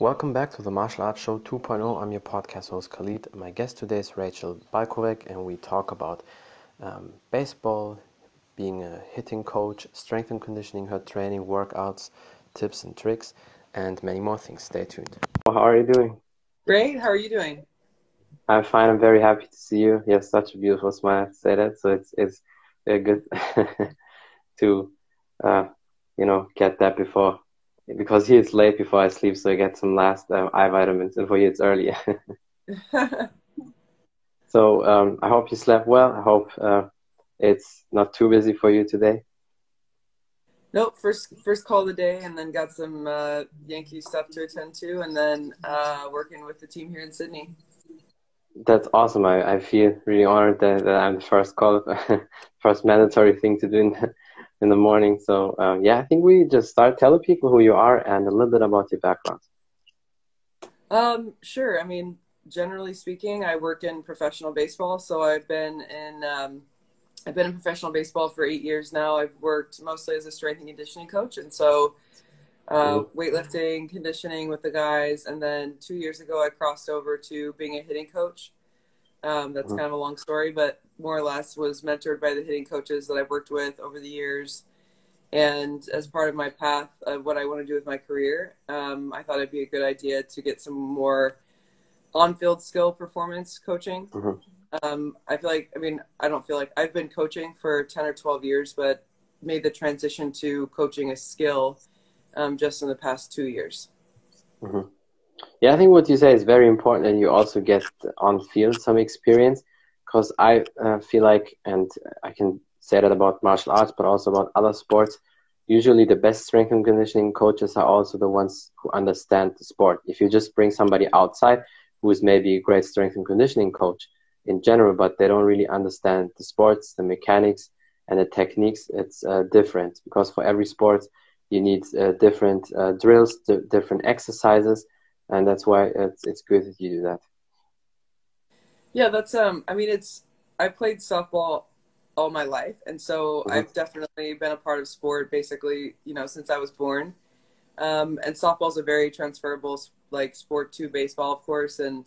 Welcome back to the Martial Arts Show 2.0. I'm your podcast host Khalid. My guest today is Rachel Balkovec, and we talk about um, baseball, being a hitting coach, strength and conditioning, her training, workouts, tips and tricks, and many more things. Stay tuned. How are you doing? Great. How are you doing? I'm fine. I'm very happy to see you. You have such a beautiful smile. to Say that. So it's it's very good to uh, you know get that before because here it's late before I sleep, so I get some last uh, eye vitamins, and for you it's early. so um, I hope you slept well. I hope uh, it's not too busy for you today. Nope. First, first call of the day, and then got some uh, Yankee stuff to attend to, and then uh, working with the team here in Sydney. That's awesome. I, I feel really honored that, that I'm the first call, first mandatory thing to do in in the morning. So um, yeah, I think we just start telling people who you are and a little bit about your background. Um, sure. I mean, generally speaking, I work in professional baseball. So I've been in um, I've been in professional baseball for eight years now. I've worked mostly as a strength and conditioning coach, and so uh, mm-hmm. weightlifting, conditioning with the guys, and then two years ago I crossed over to being a hitting coach. Um, that's mm-hmm. kind of a long story, but more or less was mentored by the hitting coaches that I've worked with over the years. And as part of my path of what I want to do with my career, um, I thought it'd be a good idea to get some more on-field skill performance coaching. Mm-hmm. Um, I feel like, I mean, I don't feel like I've been coaching for 10 or 12 years, but made the transition to coaching a skill um, just in the past two years. Mm-hmm. Yeah, I think what you say is very important, and you also get on field some experience because I uh, feel like, and I can say that about martial arts, but also about other sports. Usually, the best strength and conditioning coaches are also the ones who understand the sport. If you just bring somebody outside who is maybe a great strength and conditioning coach in general, but they don't really understand the sports, the mechanics, and the techniques, it's uh, different because for every sport, you need uh, different uh, drills, different exercises, and that's why it's it's good that you do that. Yeah, that's um. I mean, it's I played softball all my life, and so mm-hmm. I've definitely been a part of sport basically, you know, since I was born. Um, and softball's a very transferable like sport to baseball, of course, and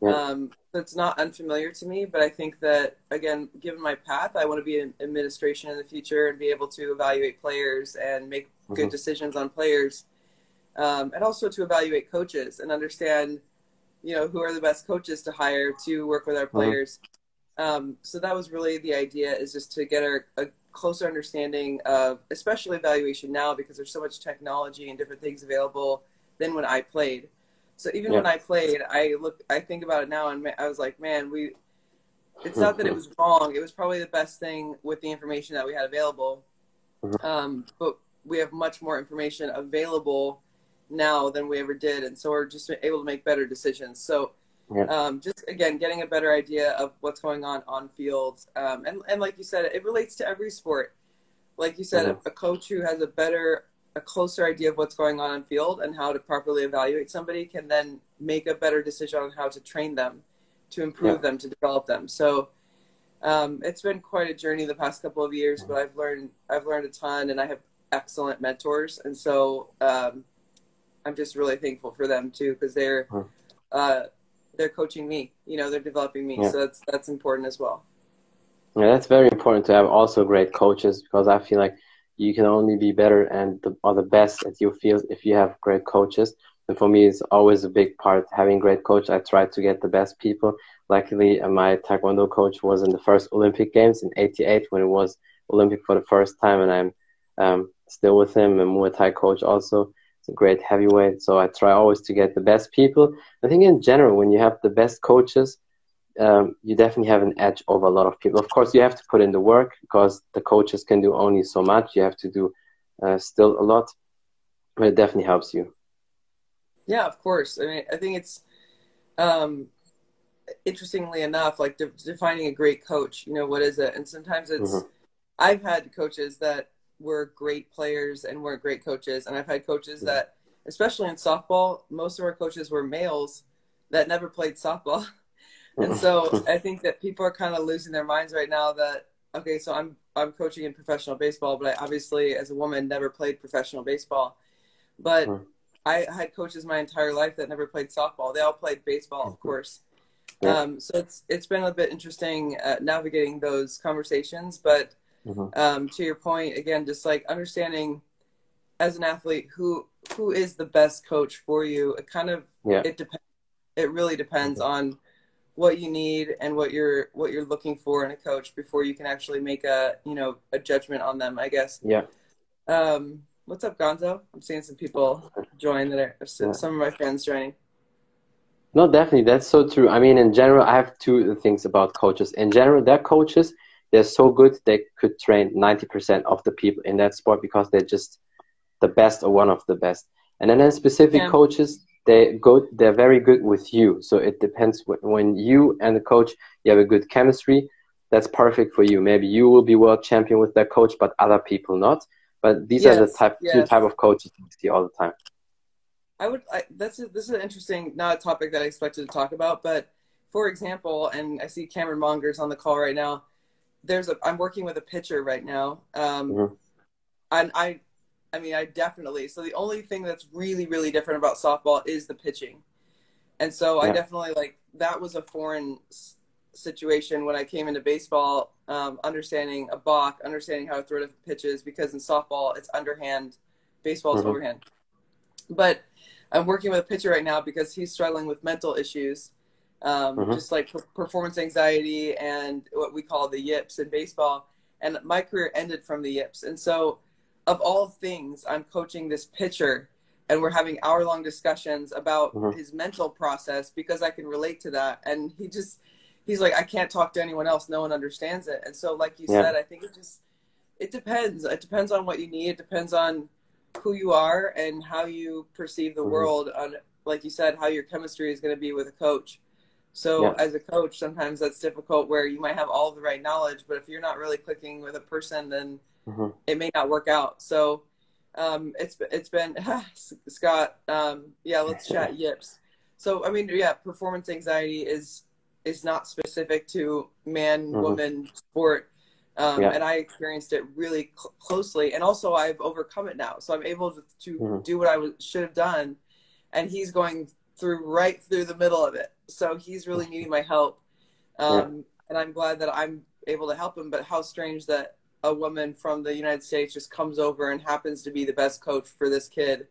yeah. um, it's not unfamiliar to me. But I think that again, given my path, I want to be in administration in the future and be able to evaluate players and make mm-hmm. good decisions on players, um, and also to evaluate coaches and understand you know, who are the best coaches to hire to work with our uh-huh. players. Um, so that was really the idea is just to get our, a closer understanding of, especially evaluation now because there's so much technology and different things available than when I played. So even yeah. when I played, I look, I think about it now, and I was like, man, we. It's not that it was wrong. It was probably the best thing with the information that we had available. Uh-huh. Um, but we have much more information available now than we ever did, and so we're just able to make better decisions. So, yeah. um, just again, getting a better idea of what's going on on fields, um, and and like you said, it relates to every sport. Like you said, mm-hmm. a, a coach who has a better, a closer idea of what's going on on field and how to properly evaluate somebody can then make a better decision on how to train them, to improve yeah. them, to develop them. So. Um, it's been quite a journey the past couple of years, but I've learned I've learned a ton, and I have excellent mentors, and so um, I'm just really thankful for them too because they're uh, they're coaching me. You know, they're developing me. Yeah. So that's that's important as well. Yeah, that's very important to have also great coaches because I feel like you can only be better and the, or the best at your field if you have great coaches. And for me, it's always a big part having great coach. I try to get the best people. Luckily, uh, my Taekwondo coach was in the first Olympic Games in '88 when it was Olympic for the first time, and I'm um, still with him. And Muay Thai coach also great heavyweight. So I try always to get the best people. I think in general, when you have the best coaches, um, you definitely have an edge over a lot of people. Of course, you have to put in the work because the coaches can do only so much. You have to do uh, still a lot, but it definitely helps you. Yeah, of course. I mean, I think it's um, interestingly enough, like de- defining a great coach. You know, what is it? And sometimes it's. Mm-hmm. I've had coaches that were great players and weren't great coaches. And I've had coaches that, especially in softball, most of our coaches were males that never played softball. and so I think that people are kind of losing their minds right now that, okay, so I'm, I'm coaching in professional baseball, but I obviously, as a woman, never played professional baseball. But I had coaches my entire life that never played softball. They all played baseball, of course. Um, so it's it's been a bit interesting uh, navigating those conversations. But mm-hmm. um, to your point, again, just like understanding as an athlete who who is the best coach for you. It kind of yeah. it depends. It really depends mm-hmm. on what you need and what you're what you're looking for in a coach before you can actually make a you know a judgment on them. I guess. Yeah. Um, what's up, Gonzo? I'm seeing some people join that are some of my friends joining. No, definitely, that's so true. I mean, in general, I have two things about coaches. In general, their coaches, they're so good they could train 90% of the people in that sport because they're just the best or one of the best. And then specific yeah. coaches, they go, they're very good with you. So it depends when you and the coach you have a good chemistry. That's perfect for you. Maybe you will be world champion with that coach, but other people not. But these yes, are the type yes. two type of coaches you see all the time. I would. I, that's a, this is an interesting, not a topic that I expected to talk about, but for example, and I see Cameron Mongers on the call right now. There's a. I'm working with a pitcher right now, um, mm-hmm. and I, I mean, I definitely. So the only thing that's really, really different about softball is the pitching, and so yeah. I definitely like that was a foreign situation when I came into baseball, um, understanding a balk, understanding how to throw different pitches, because in softball it's underhand, baseball is mm-hmm. overhand. But I'm working with a pitcher right now because he's struggling with mental issues, um, mm-hmm. just like performance anxiety and what we call the yips in baseball. And my career ended from the yips. And so, of all things, I'm coaching this pitcher and we're having hour long discussions about mm-hmm. his mental process because I can relate to that. And he just, he's like, I can't talk to anyone else. No one understands it. And so, like you yeah. said, I think it just it depends. It depends on what you need. It depends on who you are and how you perceive the mm-hmm. world. On like you said, how your chemistry is going to be with a coach. So yeah. as a coach, sometimes that's difficult where you might have all the right knowledge, but if you're not really clicking with a person, then mm-hmm. it may not work out. So um, it's it's been Scott. Um, yeah, let's chat yips. So I mean, yeah, performance anxiety is is not specific to man mm-hmm. woman sport um, yeah. and i experienced it really cl- closely and also i've overcome it now so i'm able to, to mm-hmm. do what I w- should have done and he's going through right through the middle of it so he's really needing my help um, yeah. and i'm glad that i'm able to help him but how strange that a woman from the united states just comes over and happens to be the best coach for this kid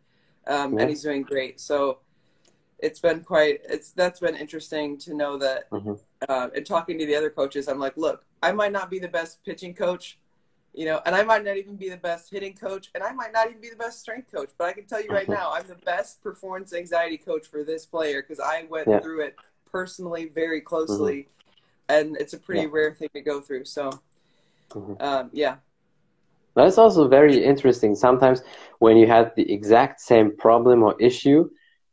um, yeah. and he's doing great so it's been quite it's that's been interesting to know that mm-hmm. uh, and talking to the other coaches i'm like look i might not be the best pitching coach you know and i might not even be the best hitting coach and i might not even be the best strength coach but i can tell you right mm-hmm. now i'm the best performance anxiety coach for this player because i went yeah. through it personally very closely mm-hmm. and it's a pretty yeah. rare thing to go through so mm-hmm. um, yeah that's also very interesting sometimes when you have the exact same problem or issue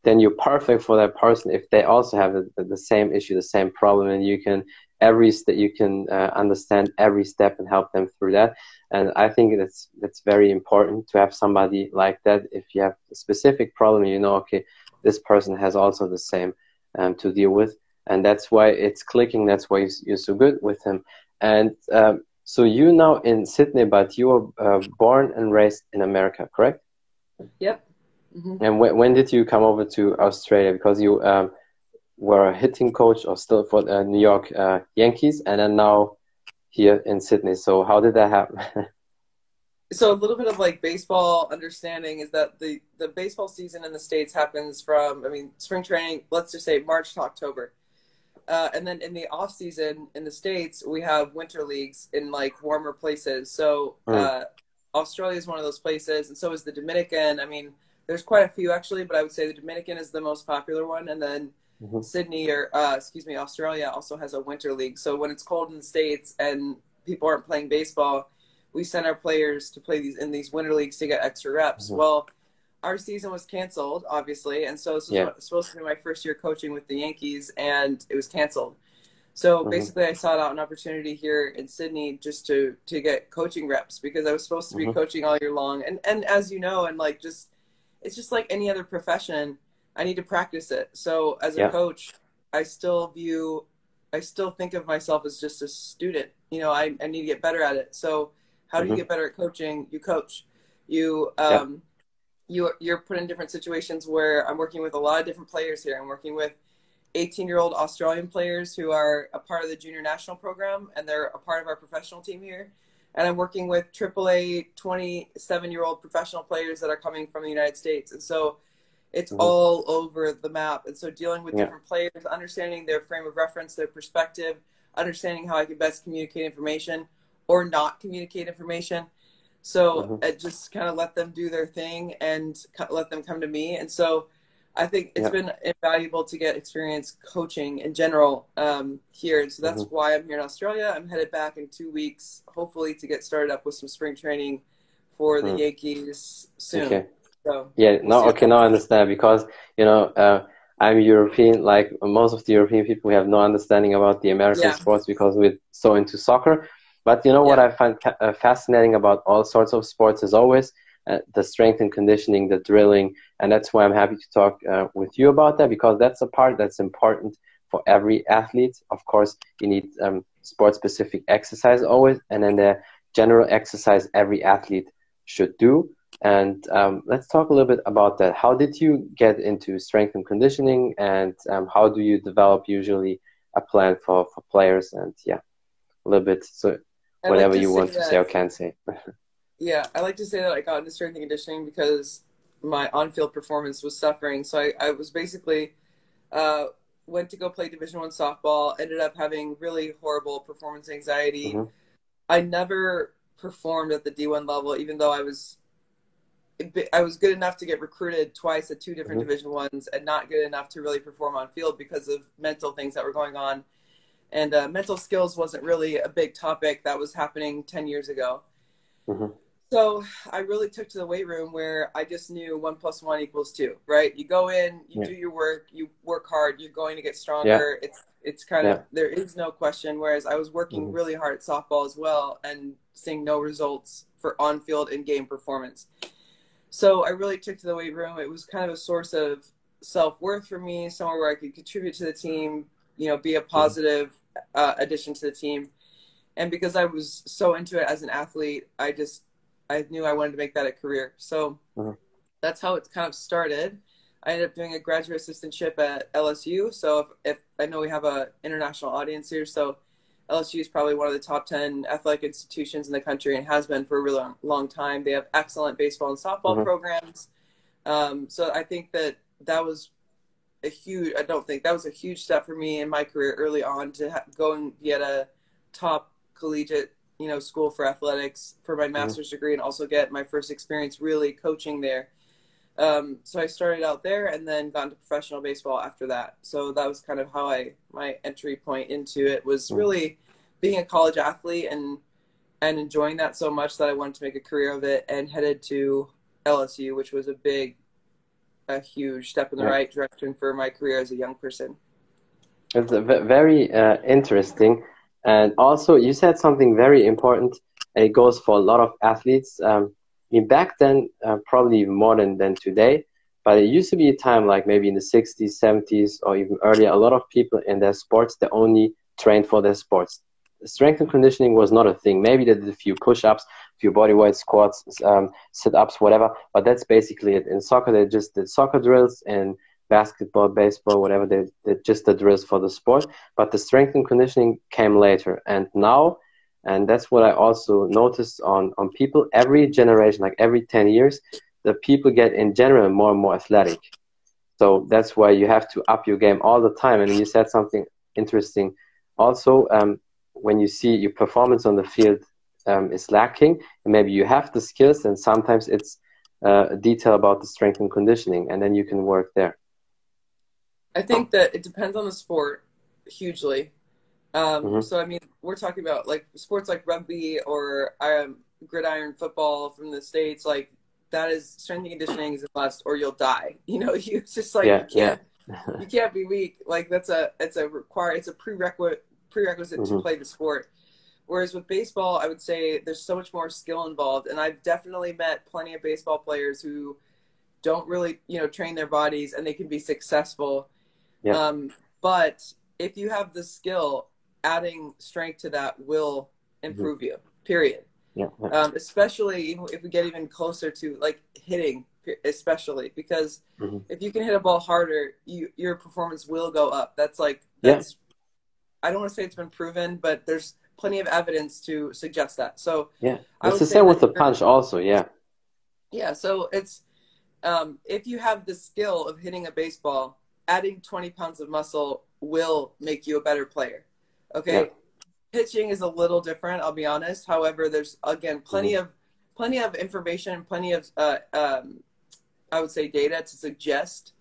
then you're perfect for that person if they also have the, the same issue, the same problem, and you can every step you can uh, understand every step and help them through that. And I think that's that's very important to have somebody like that. If you have a specific problem, you know, okay, this person has also the same um, to deal with, and that's why it's clicking. That's why you're so good with him. And um, so you now in Sydney, but you were uh, born and raised in America, correct? Yep. Mm-hmm. And when, when did you come over to Australia? Because you um, were a hitting coach or still for the New York uh, Yankees, and then now here in Sydney. So how did that happen? so a little bit of like baseball understanding is that the the baseball season in the states happens from I mean spring training. Let's just say March to October. Uh, and then in the off season in the states, we have winter leagues in like warmer places. So mm. uh, Australia is one of those places, and so is the Dominican. I mean, there's quite a few actually, but I would say the Dominican is the most popular one, and then mm-hmm. Sydney or uh, excuse me, Australia also has a winter league. So when it's cold in the states and people aren't playing baseball, we send our players to play these in these winter leagues to get extra reps. Mm-hmm. Well, our season was canceled, obviously, and so this was yeah. supposed to be my first year coaching with the Yankees, and it was canceled. So mm-hmm. basically, I sought out an opportunity here in Sydney just to to get coaching reps because I was supposed to be mm-hmm. coaching all year long, and and as you know, and like just it's just like any other profession. I need to practice it. So as a yeah. coach, I still view, I still think of myself as just a student. You know, I, I need to get better at it. So how do mm-hmm. you get better at coaching? You coach. You um, you you're put in different situations where I'm working with a lot of different players here. I'm working with 18 year old Australian players who are a part of the junior national program and they're a part of our professional team here. And I'm working with AAA 27 year old professional players that are coming from the United States. And so it's mm-hmm. all over the map. And so dealing with yeah. different players, understanding their frame of reference, their perspective, understanding how I can best communicate information or not communicate information. So mm-hmm. it just kind of let them do their thing and let them come to me. And so I think it's yeah. been invaluable to get experience coaching in general um, here. And so that's mm-hmm. why I'm here in Australia. I'm headed back in two weeks, hopefully to get started up with some spring training for the mm. Yankees soon. Okay. So yeah, no, okay, now I understand because you know uh, I'm European. Like most of the European people, we have no understanding about the American yeah. sports because we're so into soccer. But you know yeah. what I find uh, fascinating about all sorts of sports is always uh, the strength and conditioning, the drilling, and that's why I'm happy to talk uh, with you about that because that's a part that's important for every athlete. Of course, you need um, sport-specific exercise always, and then the general exercise every athlete should do. And um, let's talk a little bit about that. How did you get into strength and conditioning, and um, how do you develop usually a plan for, for players? And yeah, a little bit. So whatever like you want to say or can say. yeah, I like to say that I got into strength and conditioning because my on-field performance was suffering. So I, I was basically uh, went to go play Division One softball. Ended up having really horrible performance anxiety. Mm-hmm. I never performed at the D1 level, even though I was I was good enough to get recruited twice at two different mm-hmm. Division ones, and not good enough to really perform on field because of mental things that were going on. And uh, mental skills wasn't really a big topic that was happening ten years ago. Mm-hmm. So I really took to the weight room where I just knew one plus one equals two. Right? You go in, you yeah. do your work, you work hard, you're going to get stronger. Yeah. It's it's kind yeah. of there is no question. Whereas I was working mm-hmm. really hard at softball as well and seeing no results for on field and game performance. So I really took to the weight room. It was kind of a source of self worth for me, somewhere where I could contribute to the team, you know, be a positive uh, addition to the team. And because I was so into it as an athlete, I just I knew I wanted to make that a career. So uh-huh. that's how it kind of started. I ended up doing a graduate assistantship at LSU. So if, if I know we have a international audience here, so LSU is probably one of the top 10 athletic institutions in the country and has been for a really long, long time. They have excellent baseball and softball mm-hmm. programs. Um, so I think that that was a huge, I don't think that was a huge step for me in my career early on to ha- go and be at a top collegiate, you know, school for athletics for my mm-hmm. master's degree and also get my first experience really coaching there. Um, so I started out there and then got into professional baseball after that. So that was kind of how I my entry point into it was hmm. really being a college athlete and and enjoying that so much that I wanted to make a career of it and headed to LSU, which was a big, a huge step in the yeah. right direction for my career as a young person. It's very uh, interesting. And also, you said something very important. It goes for a lot of athletes. Um, mean, back then, uh, probably even more than, than today, but it used to be a time like maybe in the 60s, 70s, or even earlier, a lot of people in their sports, they only trained for their sports. Strength and conditioning was not a thing. Maybe they did a few push ups, a few body weight squats, um, sit ups, whatever, but that's basically it. In soccer, they just did soccer drills, and basketball, baseball, whatever, they did just the drills for the sport. But the strength and conditioning came later. And now, and that's what I also noticed on, on people every generation, like every 10 years, the people get in general more and more athletic. So that's why you have to up your game all the time. And you said something interesting. Also, um, when you see your performance on the field um, is lacking, and maybe you have the skills, and sometimes it's uh, a detail about the strength and conditioning, and then you can work there. I think that it depends on the sport hugely. Um, mm-hmm. So I mean, we're talking about like sports like rugby or um, gridiron football from the states. Like that is strength and conditioning is a must, or you'll die. You know, you it's just like yeah, you can't yeah. you can't be weak. Like that's a it's a require it's a prerequisite prerequisite mm-hmm. to play the sport. Whereas with baseball, I would say there's so much more skill involved, and I've definitely met plenty of baseball players who don't really you know train their bodies and they can be successful. Yeah. Um, but if you have the skill adding strength to that will improve mm-hmm. you. Period. Yeah. Um, especially if we get even closer to like hitting. especially because Mhm. if you can hit a ball harder, you your performance will go up. That's like that's. I don't want to say it's been proven, but there's plenty of evidence to suggest that. So Yeah, it's the same with the punch also. Yeah, Yeah, so it's um, if you have the skill of hitting a baseball, adding 20 pounds of muscle will make you a better player. Okay, Yeah. pitching is a little different. I'll be honest. However, there's again plenty of plenty of information, plenty of uh, um, I would say data to suggest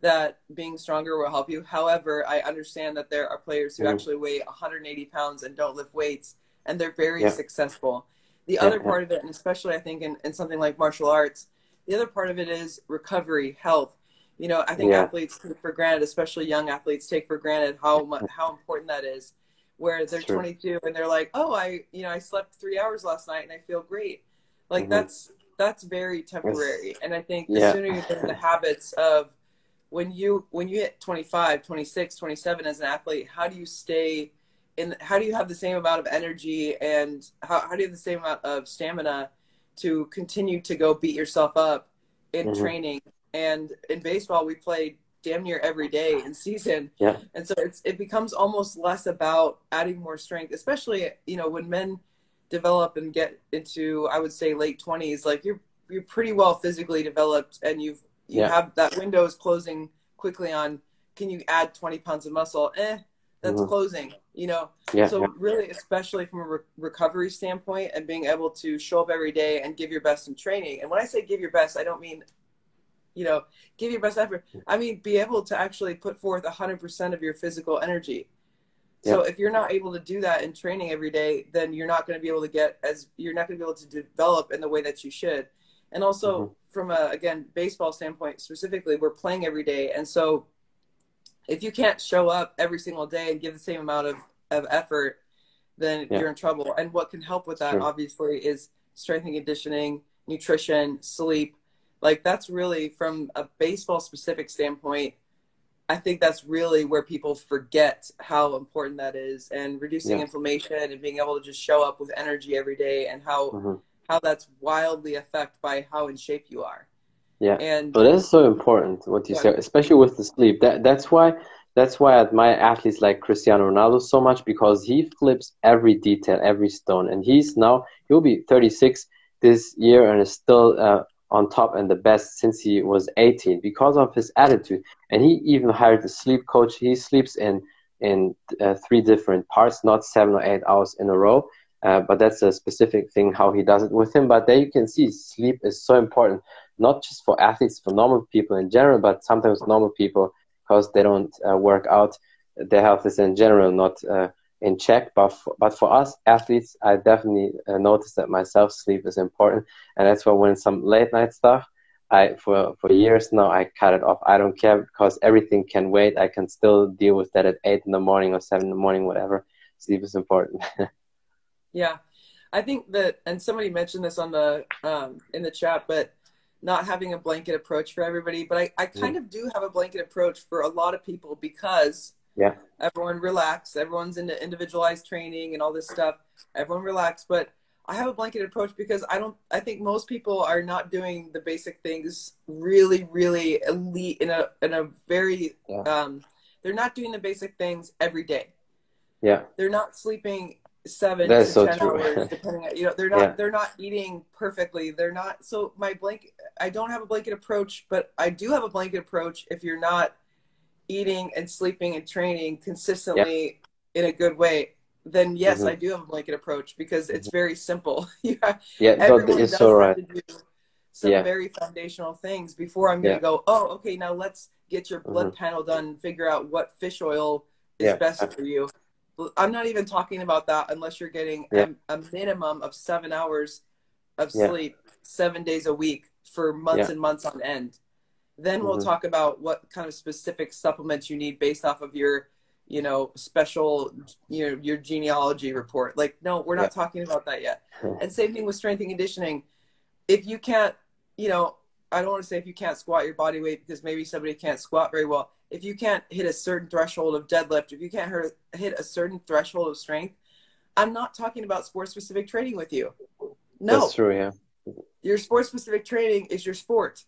that being stronger will help you. However, I understand that there are players who Mhm. actually weigh 180 pounds and don't lift weights, and they're very Yeah. successful. The Yeah, other yeah. part of it, and especially I think in, in something like martial arts, the other part of it is recovery, health. You know, I think athletes take for granted, especially young athletes, take for granted how much, how important that is. Where they're True. 22 and they're like, "Oh, I, you know, I slept three hours last night and I feel great." Like Mhm. that's that's very temporary. And I think the Yeah. sooner you get the habits of when you when you hit 25, 26, 27 as an athlete, how do you stay in how do you have the same amount of energy and how, how do you have the same amount of stamina to continue to go beat yourself up in Mhm. training and in baseball we play damn near every day in season Yeah. and so it's it becomes almost less about adding more strength especially you know when men develop and get into i would say late 20s like you're you're pretty well physically developed and you've you Yeah. have that window is closing quickly on can you add 20 pounds of muscle eh that's Mhm. closing you know yeah, so yeah. really especially from a re- recovery standpoint and being able to show up every day and give your best in training and when i say give your best i don't mean you know give your best effort. I mean be able to actually put forth 100% of your physical energy. So if you're not able to do that in training every day then you're not going to be able to get as you're not going to be able to develop in the way that you should. And also Mhm. from a again baseball standpoint specifically we're playing every day. And so if you can't show up every single day and give the same amount of, of effort then Yeah. you're in trouble. And what can help with that obviously is strength and conditioning nutrition sleep like that's really from a baseball specific standpoint i think that's really where people forget how important that is and reducing Yeah. inflammation and being able to just show up with energy every day and how Mhm. how that's wildly affected by how in shape you are Yeah. and But that's so important what you Yeah. say, especially with the sleep. That that's why that's why I admire athletes like Cristiano Ronaldo so much because he flips every detail, every stone, and he's now he'll be 36 this year and is still uh, on top and the best since he was 18 because of his attitude. And he even hired a sleep coach. He sleeps in in uh, three different parts, not seven or eight hours in a row. Uh, but that's a specific thing how he does it with him. But there you can see sleep is so important not just for athletes, for normal people in general, but sometimes normal people because they don't uh, work out, their health is in general not uh, in check. But for, but for us athletes, I definitely uh, noticed that myself sleep is important, and that's why when some late night stuff, I for for years now I cut it off. I don't care because everything can wait. I can still deal with that at eight in the morning or seven in the morning, whatever. Sleep is important. Yeah, I think that, and somebody mentioned this on the um, in the chat, but not having a blanket approach for everybody. But I, I kind of do have a blanket approach for a lot of people because Yeah. everyone relax, everyone's into individualized training and all this stuff. Everyone relax, but I have a blanket approach because I don't. I think most people are not doing the basic things really, really elite in a in a very. Yeah. Um, they're not doing the basic things every day yeah, they're not sleeping seven to so ten true. hours depending on you know they're not Yeah. they're not eating perfectly they're not so my blanket i don't have a blanket approach but i do have a blanket approach if you're not eating and sleeping and training consistently in a good way then yes Mhm. i do have a blanket approach because it's very simple yeah. So everyone does so right. to do some Yeah. very foundational things before i'm going Yeah. to go oh okay now let's get your blood Mhm. panel done and figure out what fish oil is Yeah. best for you i'm not even talking about that unless you're getting Yeah. a, a minimum of seven hours of Yeah. sleep seven days a week for months Yeah. and months on end then we'll Mhm. talk about what kind of specific supplements you need based off of your you know special you know your genealogy report. Like no we're not talking about that yet. And same thing with strength and conditioning. If you can't you know i don't want to say if you can't squat your body weight because maybe somebody can't squat very well. If you can't hit a certain threshold of deadlift if you can't hit- hit a certain threshold of strength i'm not talking about sport specific training with you. No. That's true. Yeah. your sport specific training is your sport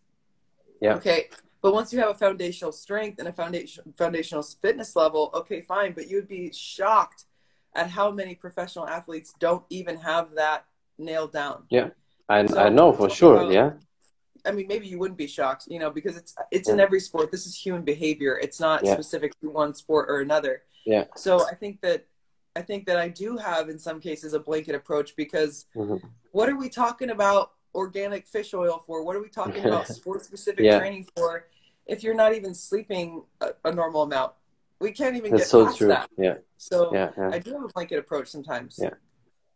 Yeah. Okay. But once you have a foundational strength and a foundation foundational fitness level, okay, fine. But you'd be shocked at how many professional athletes don't even have that nailed down. Yeah. I, so I know for sure. About, yeah. I mean, maybe you wouldn't be shocked, you know, because it's it's yeah. in every sport. This is human behavior. It's not yeah. specific to one sport or another. Yeah. So I think that I think that I do have in some cases a blanket approach because mm-hmm. what are we talking about organic fish oil for? What are we talking about sport specific yeah. training for if you're not even sleeping a, a normal amount? We can't even That's get so past true. that. Yeah. So yeah, yeah. I do have a blanket approach sometimes. Yeah.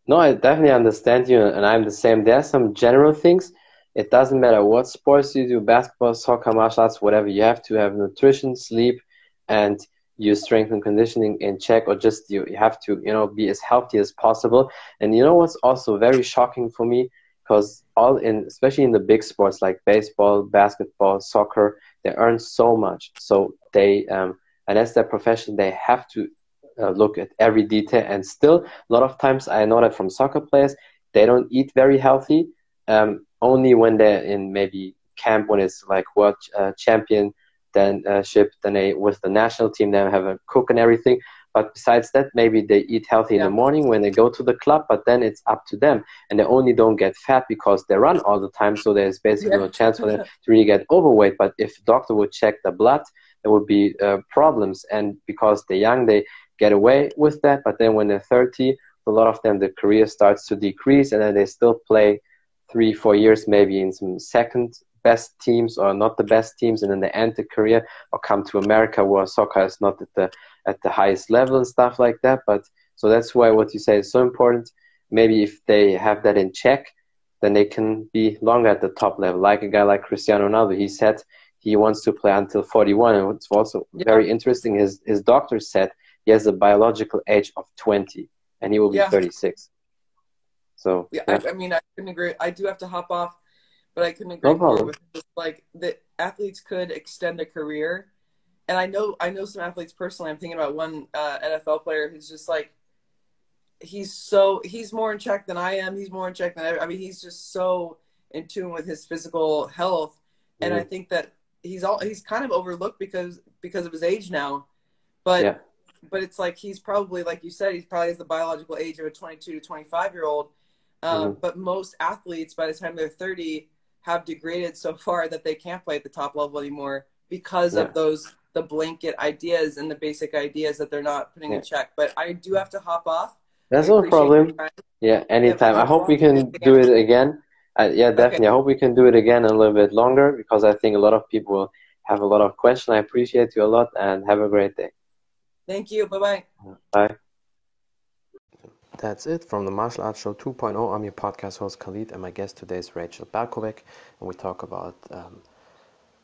No, I definitely understand you, and I'm the same. There are some general things. It doesn't matter what sports you do, basketball, soccer, martial arts, whatever. You have to have nutrition, sleep, and your strength and conditioning in check, or just you, you have to, you know, be as healthy as possible. And you know what's also very shocking for me, because all in, especially in the big sports like baseball, basketball, soccer, they earn so much. So they, um, and as their profession, they have to uh, look at every detail. And still, a lot of times I know that from soccer players, they don't eat very healthy. Um, only when they're in maybe camp when it's like world uh, champion then uh, ship then they with the national team they have a cook and everything but besides that maybe they eat healthy yeah. in the morning when they go to the club but then it's up to them and they only don't get fat because they run all the time so there's basically yeah. no chance for them to really get overweight but if the doctor would check the blood there would be uh, problems and because they're young they get away with that. But then when they're 30, a lot of them, the career starts to decrease and then they still play three, four years maybe in some second best teams or not the best teams and then they end the career or come to America where soccer is not at the at the highest level and stuff like that. But so that's why what you say is so important. Maybe if they have that in check, then they can be longer at the top level. Like a guy like Cristiano Ronaldo, he said he wants to play until 41. And it's also yeah. very interesting. His his doctor said he has a biological age of 20 and he will be yeah. 36 so yeah, yeah. I, I, mean i couldn't agree i do have to hop off but i couldn't agree no more with this. like the athletes could extend a career and i know i know some athletes personally i'm thinking about one uh, nfl player who's just like he's so he's more in check than i am he's more in check than I, I mean he's just so in tune with his physical health and mm-hmm. i think that he's all he's kind of overlooked because because of his age now but yeah but it's like he's probably like you said, he's probably has the biological age of a 22 to 25 year old. Um, mm-hmm. But most athletes, by the time they're 30, have degraded so far that they can't play at the top level anymore because yeah. of those the blanket ideas and the basic ideas that they're not putting yeah. in check. But I do have to hop off. That's no problem. Yeah, anytime. I hope we can do it again. Uh, yeah, definitely. Okay. I hope we can do it again a little bit longer because I think a lot of people will have a lot of questions. I appreciate you a lot and have a great day. Thank you. Bye-bye. Bye. That's it from the Martial Arts Show 2.0. I'm your podcast host Khalid, and my guest today is Rachel Balkovec, and we talk about um,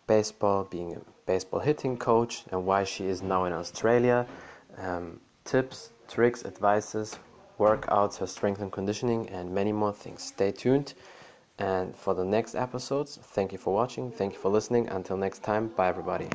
baseball, being a baseball hitting coach, and why she is now in Australia. Um, tips, tricks, advices, workouts, her strength and conditioning, and many more things. Stay tuned. And for the next episodes, thank you for watching. Thank you for listening. Until next time, bye everybody.